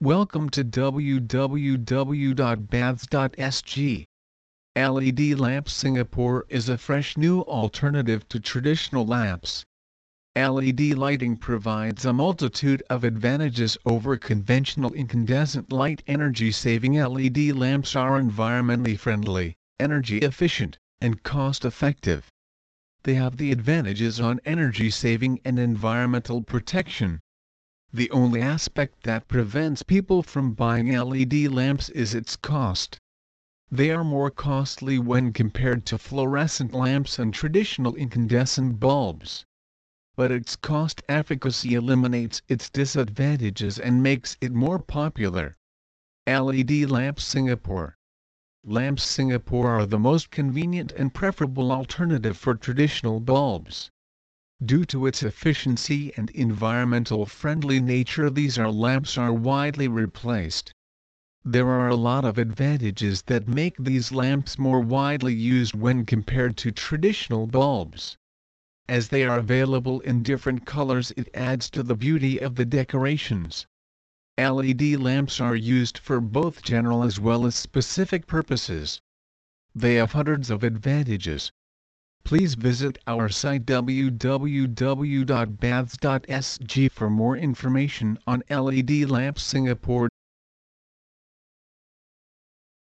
Welcome to www.baths.sg. LED Lamps Singapore is a fresh new alternative to traditional lamps. LED lighting provides a multitude of advantages over conventional incandescent light energy-saving LED lamps are environmentally friendly, energy efficient, and cost-effective. They have the advantages on energy saving and environmental protection. The only aspect that prevents people from buying LED lamps is its cost. They are more costly when compared to fluorescent lamps and traditional incandescent bulbs. But its cost efficacy eliminates its disadvantages and makes it more popular. LED Lamps Singapore Lamps Singapore are the most convenient and preferable alternative for traditional bulbs. Due to its efficiency and environmental friendly nature these are lamps are widely replaced. There are a lot of advantages that make these lamps more widely used when compared to traditional bulbs. As they are available in different colors it adds to the beauty of the decorations. LED lamps are used for both general as well as specific purposes. They have hundreds of advantages, Please visit our site www.baths.sg for more information on LED Lamps Singapore.